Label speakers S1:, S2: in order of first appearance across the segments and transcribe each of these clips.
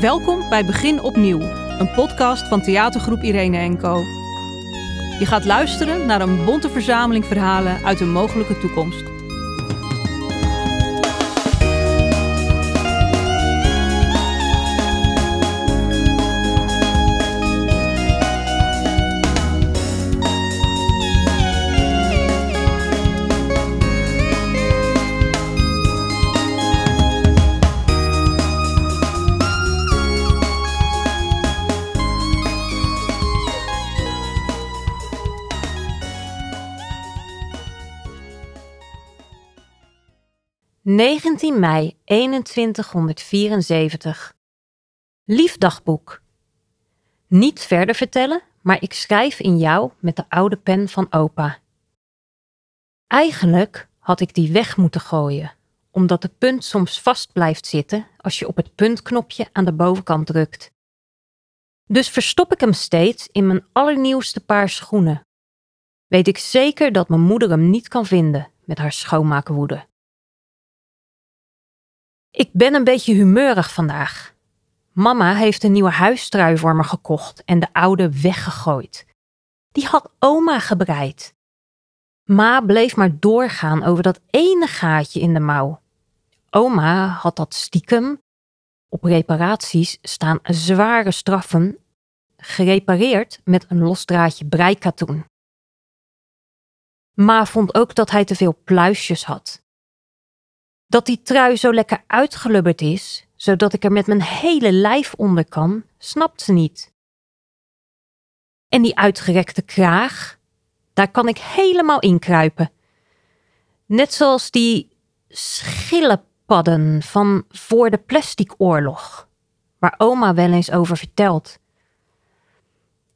S1: Welkom bij Begin Opnieuw, een podcast van theatergroep Irene Co. Je gaat luisteren naar een bonte verzameling verhalen uit een mogelijke toekomst.
S2: ...19 mei 2174. Lief dagboek. Niet verder vertellen, maar ik schrijf in jou met de oude pen van opa. Eigenlijk had ik die weg moeten gooien, omdat de punt soms vast blijft zitten als je op het puntknopje aan de bovenkant drukt. Dus verstop ik hem steeds in mijn allernieuwste paar schoenen. Weet ik zeker dat mijn moeder hem niet kan vinden met haar schoonmaakwoede. Ik ben een beetje humeurig vandaag. Mama heeft een nieuwe huistrui voor me gekocht en de oude weggegooid. Die had oma gebreid. Ma bleef maar doorgaan over dat ene gaatje in de mouw. Oma had dat stiekem. Op reparaties staan zware straffen, gerepareerd met een los draadje breikatoen. Ma vond ook dat hij te veel pluisjes had. Dat die trui zo lekker uitgelubberd is, zodat ik er met mijn hele lijf onder kan, snapt ze niet. En die uitgerekte kraag, daar kan ik helemaal in kruipen. Net zoals die schillenpadden van voor de plastic oorlog, waar oma wel eens over vertelt.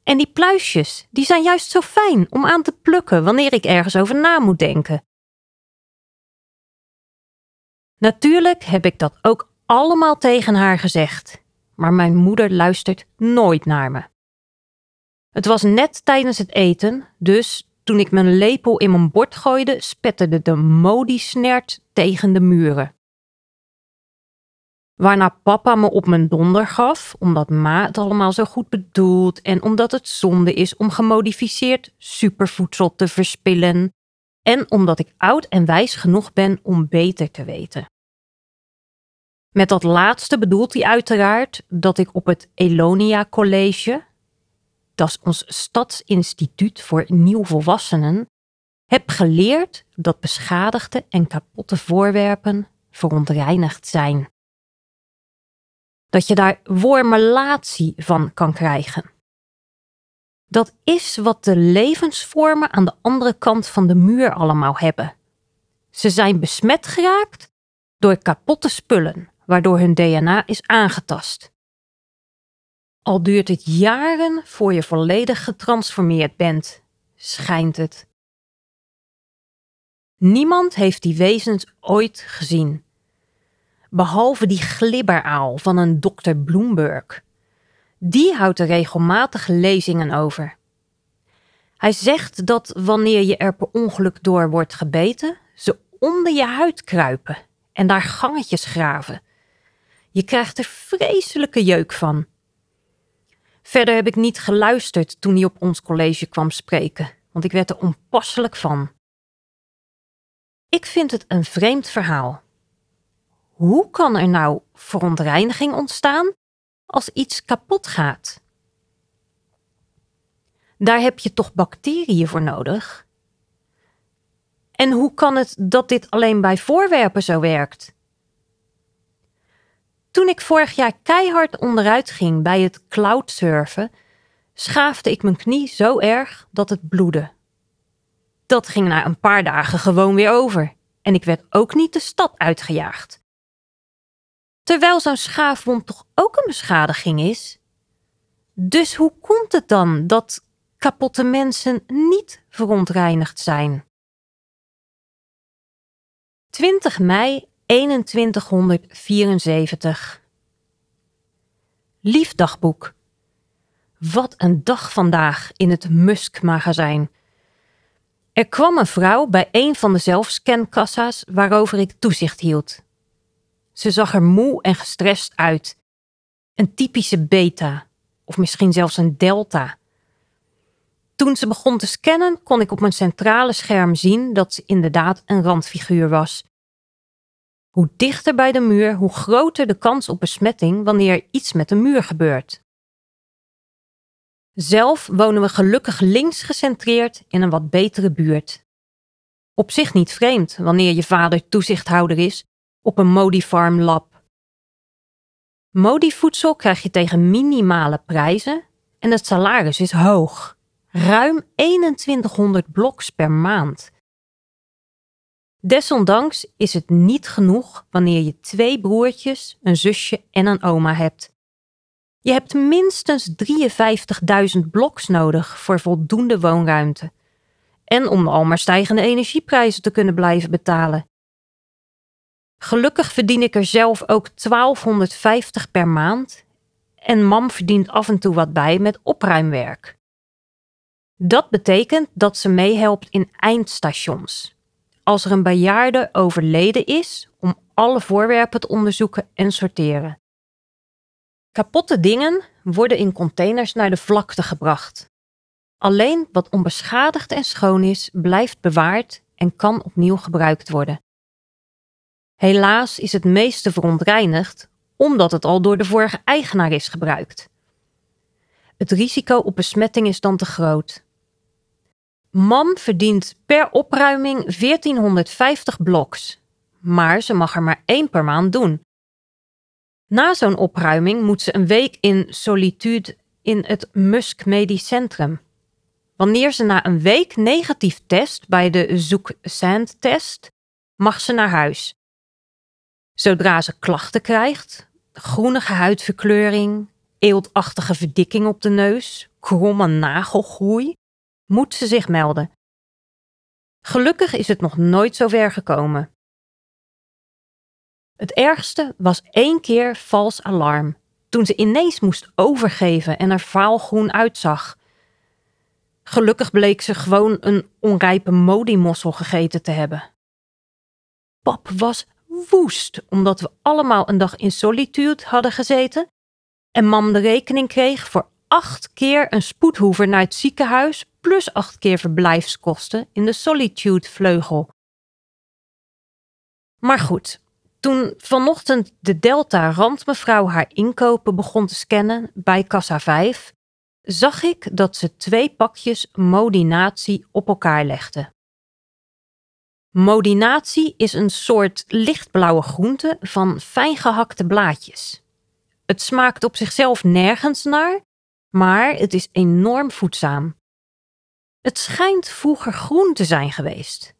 S2: En die pluisjes, die zijn juist zo fijn om aan te plukken wanneer ik ergens over na moet denken. Natuurlijk heb ik dat ook allemaal tegen haar gezegd, maar mijn moeder luistert nooit naar me. Het was net tijdens het eten, dus toen ik mijn lepel in mijn bord gooide, spetterde de modi-snert tegen de muren. Waarna papa me op mijn donder gaf, omdat ma het allemaal zo goed bedoelt en omdat het zonde is om gemodificeerd supervoedsel te verspillen en omdat ik oud en wijs genoeg ben om beter te weten. Met dat laatste bedoelt hij uiteraard dat ik op het Elonia College, dat is ons stadsinstituut voor nieuwvolwassenen, heb geleerd dat beschadigde en kapotte voorwerpen verontreinigd zijn. Dat je daar wormelatie van kan krijgen. Dat is wat de levensvormen aan de andere kant van de muur allemaal hebben. Ze zijn besmet geraakt door kapotte spullen, waardoor hun DNA is aangetast. Al duurt het jaren voor je volledig getransformeerd bent, schijnt het. Niemand heeft die wezens ooit gezien. Behalve die glibberaal van een dokter Bloomberg. Die houdt er regelmatig lezingen over. Hij zegt dat wanneer je er per ongeluk door wordt gebeten, ze onder je huid kruipen en daar gangetjes graven. Je krijgt er vreselijke jeuk van. Verder heb ik niet geluisterd toen hij op ons college kwam spreken, want ik werd er onpasselijk van. Ik vind het een vreemd verhaal. Hoe kan er nou verontreiniging ontstaan als iets kapot gaat? Daar heb je toch bacteriën voor nodig? En hoe kan het dat dit alleen bij voorwerpen zo werkt? Toen ik vorig jaar keihard onderuit ging bij het cloudsurfen, schaafde ik mijn knie zo erg dat het bloedde. Dat ging na een paar dagen gewoon weer over en ik werd ook niet de stad uitgejaagd. Terwijl zo'n schaafwond toch ook een beschadiging is? Dus hoe komt het dan dat kapotte mensen niet verontreinigd zijn? 20 mei 2174. Lief dagboek. Wat een dag vandaag in het Musk-magazijn. Er kwam een vrouw bij een van de zelfscankassa's waarover ik toezicht hield. Ze zag er moe en gestrest uit. Een typische beta, of misschien zelfs een delta. Toen ze begon te scannen, kon ik op mijn centrale scherm zien dat ze inderdaad een randfiguur was. Hoe dichter bij de muur, hoe groter de kans op besmetting wanneer er iets met de muur gebeurt. Zelf wonen we gelukkig links gecentreerd in een wat betere buurt. Op zich niet vreemd wanneer je vader toezichthouder is op een Modifarm lab. Modi-voedsel krijg je tegen minimale prijzen en het salaris is hoog. Ruim 2100 bloks per maand. Desondanks is het niet genoeg wanneer je twee broertjes, een zusje en een oma hebt. Je hebt minstens 53.000 bloks nodig voor voldoende woonruimte. En om al maar stijgende energieprijzen te kunnen blijven betalen. Gelukkig verdien ik er zelf ook 1250 per maand. En mam verdient af en toe wat bij met opruimwerk. Dat betekent dat ze meehelpt in eindstations. Als er een bejaarde overleden is, om alle voorwerpen te onderzoeken en sorteren. Kapotte dingen worden in containers naar de vlakte gebracht. Alleen wat onbeschadigd en schoon is, blijft bewaard en kan opnieuw gebruikt worden. Helaas is het meeste verontreinigd omdat het al door de vorige eigenaar is gebruikt. Het risico op besmetting is dan te groot. Mam verdient per opruiming 1450 bloks, maar ze mag er maar één per maand doen. Na zo'n opruiming moet ze een week in solitude in het Musk Medisch Centrum. Wanneer ze na een week negatief test bij de Zoek Sand test, mag ze naar huis. Zodra ze klachten krijgt, groenige huidverkleuring, eeltachtige verdikking op de neus, kromme nagelgroei, moet ze zich melden. Gelukkig is het nog nooit zo ver gekomen. Het ergste was één keer vals alarm, toen ze ineens moest overgeven en er vaalgroen uitzag. Gelukkig bleek ze gewoon een onrijpe modimossel gegeten te hebben. Pap was woest omdat we allemaal een dag in solitude hadden gezeten en mam de rekening kreeg voor acht keer een spoedhoever naar het ziekenhuis plus acht keer verblijfskosten in de solitude vleugel. Maar goed, toen vanochtend de Delta randmevrouw haar inkopen begon te scannen bij kassa 5, zag ik dat ze twee pakjes modinatie op elkaar legde. Modinatie is een soort lichtblauwe groente van fijn gehakte blaadjes. Het smaakt op zichzelf nergens naar, maar het is enorm voedzaam. Het schijnt vroeger groen te zijn geweest,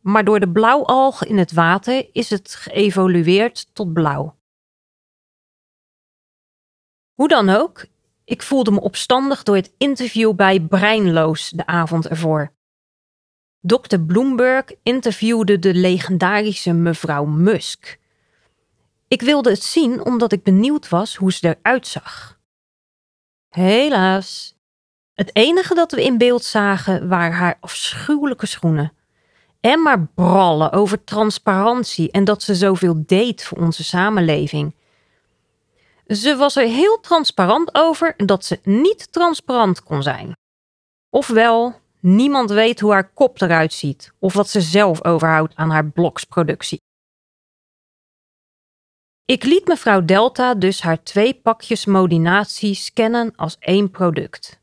S2: maar door de blauwalg in het water is het geëvolueerd tot blauw. Hoe dan ook, ik voelde me opstandig door het interview bij Breinloos de avond ervoor. Dr. Bloomberg interviewde de legendarische mevrouw Musk. Ik wilde het zien omdat ik benieuwd was hoe ze eruit zag. Helaas. Het enige dat we in beeld zagen waren haar afschuwelijke schoenen. En maar brallen over transparantie en dat ze zoveel deed voor onze samenleving. Ze was er heel transparant over dat ze niet transparant kon zijn. Ofwel, niemand weet hoe haar kop eruit ziet of wat ze zelf overhoudt aan haar bloksproductie. Ik liet mevrouw Delta dus haar twee pakjes modinatie scannen als één product.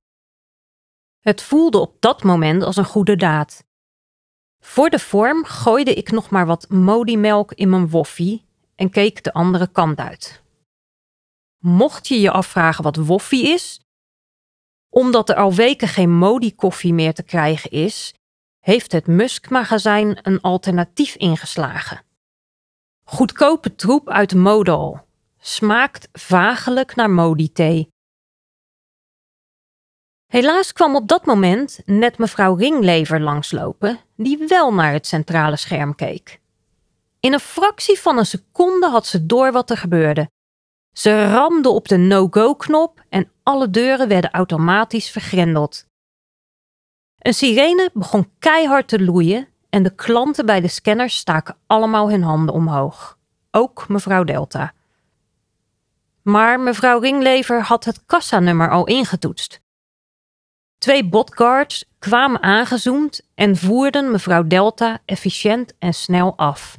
S2: Het voelde op dat moment als een goede daad. Voor de vorm gooide ik nog maar wat modimelk in mijn woffie en keek de andere kant uit. Mocht je je afvragen wat woffie is, omdat er al weken geen modi-koffie meer te krijgen is, heeft het Musk-magazijn een alternatief ingeslagen. Goedkope troep uit modal. Smaakt vagelijk naar modi-thee. Helaas kwam op dat moment net mevrouw Ringlever langslopen, die wel naar het centrale scherm keek. In een fractie van een seconde had ze door wat er gebeurde. Ze ramde op de no-go-knop en alle deuren werden automatisch vergrendeld. Een sirene begon keihard te loeien en de klanten bij de scanners staken allemaal hun handen omhoog. Ook mevrouw Delta. maar mevrouw Ringlever had het kassanummer al ingetoetst. Twee botguards kwamen aangezoomd en voerden mevrouw Delta efficiënt en snel af.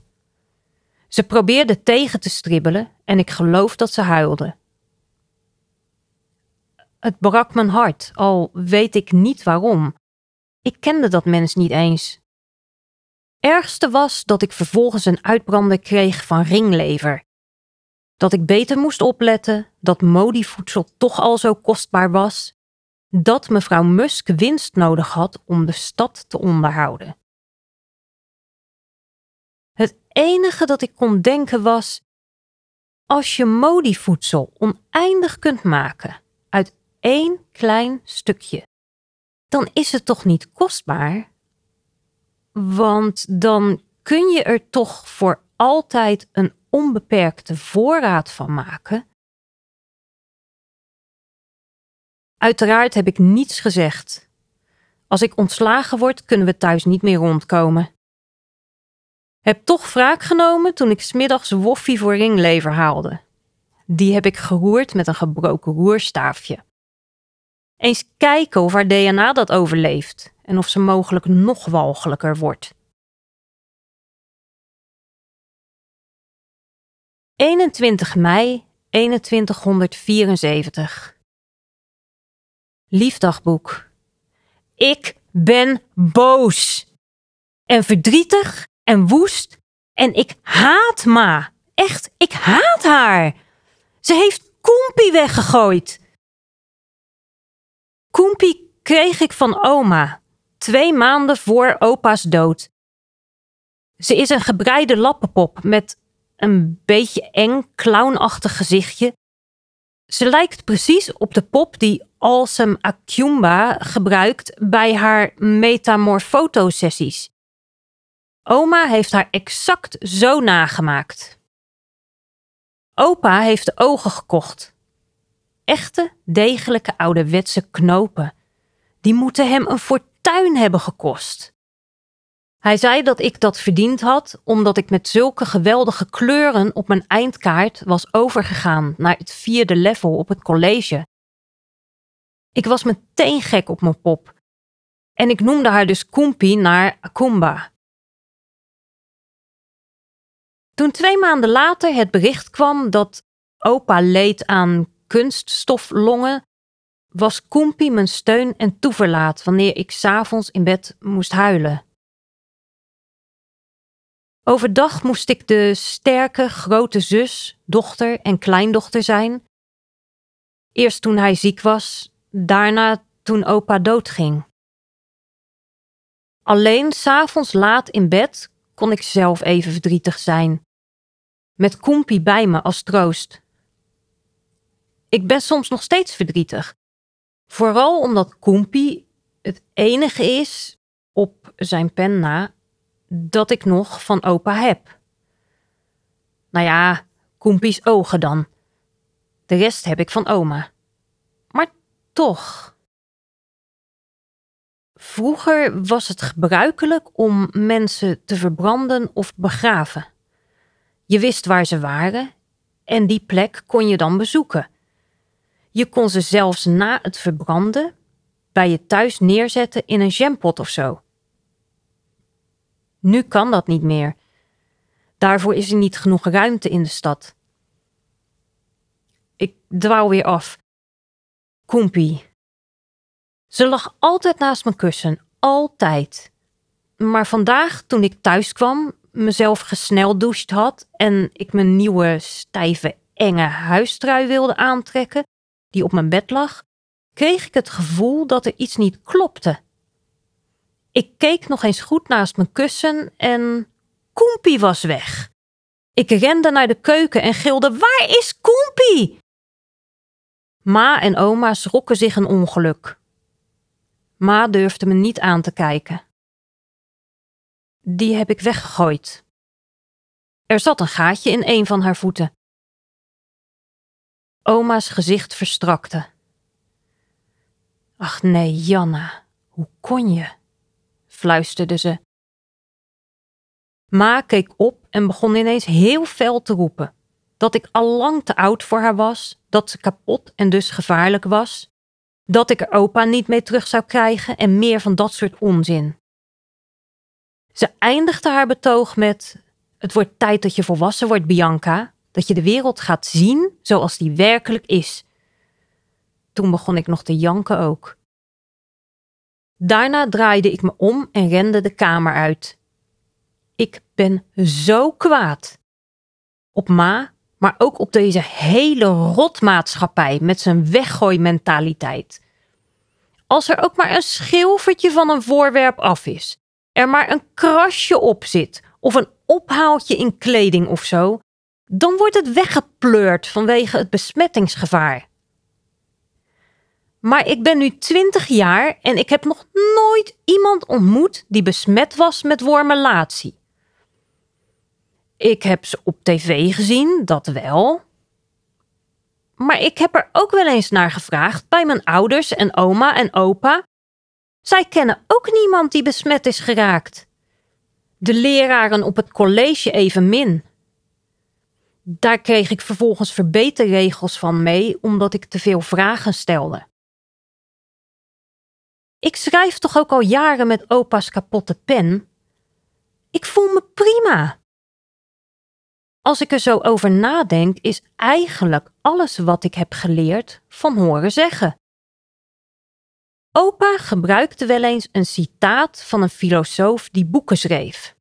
S2: Ze probeerde tegen te stribbelen en ik geloof dat ze huilde. Het brak mijn hart, al weet ik niet waarom. Ik kende dat mens niet eens. Ergste was dat ik vervolgens een uitbrander kreeg van ringlever. Dat ik beter moest opletten, dat modievoedsel toch al zo kostbaar was, dat mevrouw Musk winst nodig had om de stad te onderhouden. Het enige dat ik kon denken was: als je modievoedsel oneindig kunt maken uit één klein stukje, dan is het toch niet kostbaar? Want dan kun je er toch voor altijd een onbeperkte voorraad van maken? Uiteraard heb ik niets gezegd. Als ik ontslagen word, kunnen we thuis niet meer rondkomen. Heb toch wraak genomen toen ik smiddags woffie voor ringlever haalde. Die heb ik geroerd met een gebroken roerstaafje. Eens kijken of haar DNA dat overleeft en of ze mogelijk nog walgelijker wordt. 21 mei 2174. Liefdagboek. Ik ben boos en verdrietig en woest en ik haat Ma. Echt, ik haat haar. Ze heeft Koempie weggegooid. Koempie kreeg ik van oma, twee maanden voor opa's dood. Ze is een gebreide lappenpop met een beetje eng, clownachtig gezichtje. Ze lijkt precies op de pop die Alsem Akumba gebruikt bij haar metamorfotosessies. Oma heeft haar exact zo nagemaakt. Opa heeft de ogen gekocht. Echte, degelijke ouderwetse knopen. Die moeten hem een fortuin hebben gekost. Hij zei dat ik dat verdiend had omdat ik met zulke geweldige kleuren op mijn eindkaart was overgegaan naar het vierde level op het college. Ik was meteen gek op mijn pop. En ik noemde haar dus Koempie naar Akumba. Toen twee maanden later het bericht kwam dat opa leed aan kunststoflongen, was Koempie mijn steun en toeverlaat wanneer ik s'avonds in bed moest huilen. Overdag moest ik de sterke grote zus, dochter en kleindochter zijn. Eerst toen hij ziek was, daarna toen opa doodging. Alleen s'avonds laat in bed kon ik zelf even verdrietig zijn met Koempie bij me als troost. Ik ben soms nog steeds verdrietig. Vooral omdat Koempie het enige is, op zijn pen na, dat ik nog van opa heb. Nou ja, Koempie's ogen dan. De rest heb ik van oma. Maar toch. Vroeger was het gebruikelijk om mensen te verbranden of begraven. Je wist waar ze waren en die plek kon je dan bezoeken. Je kon ze zelfs na het verbranden bij je thuis neerzetten in een jampot of zo. Nu kan dat niet meer. Daarvoor is er niet genoeg ruimte in de stad. Ik dwaal weer af. Koempie. Ze lag altijd naast mijn kussen, altijd. Maar vandaag, toen ik thuis kwam, mezelf gesneldoucht had en ik mijn nieuwe stijve enge huistrui wilde aantrekken, die op mijn bed lag, kreeg ik het gevoel dat er iets niet klopte. Ik keek nog eens goed naast mijn kussen en Koempie was weg. Ik rende naar de keuken en gilde: Waar is Koempie? Ma en oma schrokken zich een ongeluk. Ma durfde me niet aan te kijken. Die heb ik weggegooid. Er zat een gaatje in een van haar voeten. Oma's gezicht verstrakte. Ach nee, Janna, hoe kon je? fluisterde ze. Ma keek op en begon ineens heel fel te roepen. dat ik al lang te oud voor haar was, dat ze kapot en dus gevaarlijk was, dat ik er opa niet mee terug zou krijgen en meer van dat soort onzin. Ze eindigde haar betoog met: Het wordt tijd dat je volwassen wordt, Bianca, dat je de wereld gaat zien zoals die werkelijk is. Toen begon ik nog te janken ook. Daarna draaide ik me om en rende de kamer uit. Ik ben zo kwaad. Op Ma, maar ook op deze hele rotmaatschappij met zijn weggooimentaliteit. Als er ook maar een schilfertje van een voorwerp af is, er maar een krasje op zit of een ophaaltje in kleding of zo, dan wordt het weggepleurd vanwege het besmettingsgevaar. Maar ik ben nu 20 jaar en ik heb nog nooit iemand ontmoet die besmet was met wormelatie. Ik heb ze op tv gezien, dat wel. Maar ik heb er ook wel eens naar gevraagd bij mijn ouders en oma en opa. Zij kennen ook niemand die besmet is geraakt. De leraren op het college evenmin. Daar kreeg ik vervolgens verbeterregels van mee omdat ik te veel vragen stelde. Ik schrijf toch ook al jaren met opa's kapotte pen? Ik voel me prima. Als ik er zo over nadenk, is eigenlijk alles wat ik heb geleerd van horen zeggen. Opa gebruikte wel eens een citaat van een filosoof die boeken schreef.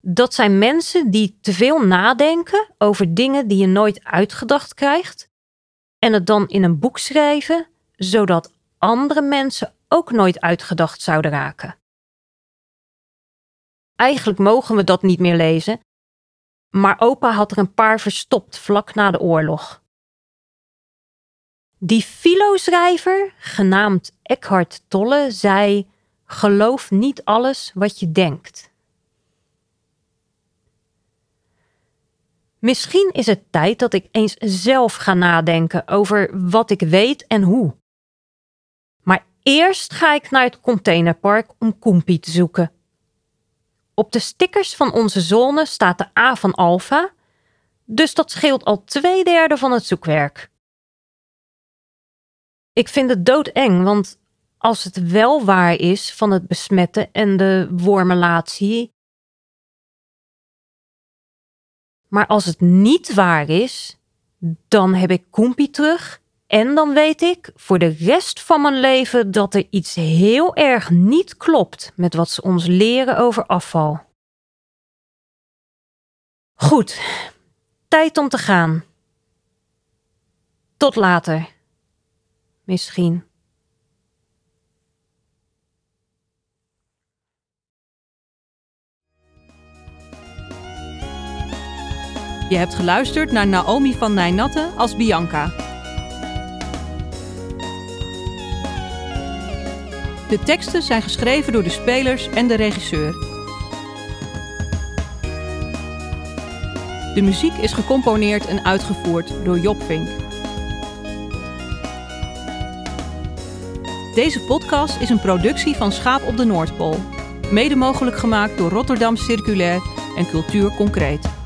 S2: Dat zijn mensen die te veel nadenken over dingen die je nooit uitgedacht krijgt en het dan in een boek schrijven, zodat andere mensen ook nooit uitgedacht zouden raken. Eigenlijk mogen we dat niet meer lezen, maar opa had er een paar verstopt vlak na de oorlog. Die filoschrijver, genaamd Eckhart Tolle, zei: Geloof niet alles wat je denkt. Misschien is het tijd dat ik eens zelf ga nadenken over wat ik weet en hoe. Maar eerst ga ik naar het containerpark om Koempie te zoeken. Op de stickers van onze zone staat de A van Alpha, dus dat scheelt al twee derde van het zoekwerk. Ik vind het doodeng, want als het wel waar is van het besmetten en de wormelatie. Maar als het niet waar is, dan heb ik Koempie terug en dan weet ik voor de rest van mijn leven dat er iets heel erg niet klopt met wat ze ons leren over afval. Goed, tijd om te gaan. Tot later. Misschien.
S1: Je hebt geluisterd naar Naomi van Nijnatte als Bianca. De teksten zijn geschreven door de spelers en de regisseur. De muziek is gecomponeerd en uitgevoerd door Job Vink. Deze podcast is een productie van Schaap op de Noordpool. Mede mogelijk gemaakt door Rotterdam Circulair en Cultuur Concreet.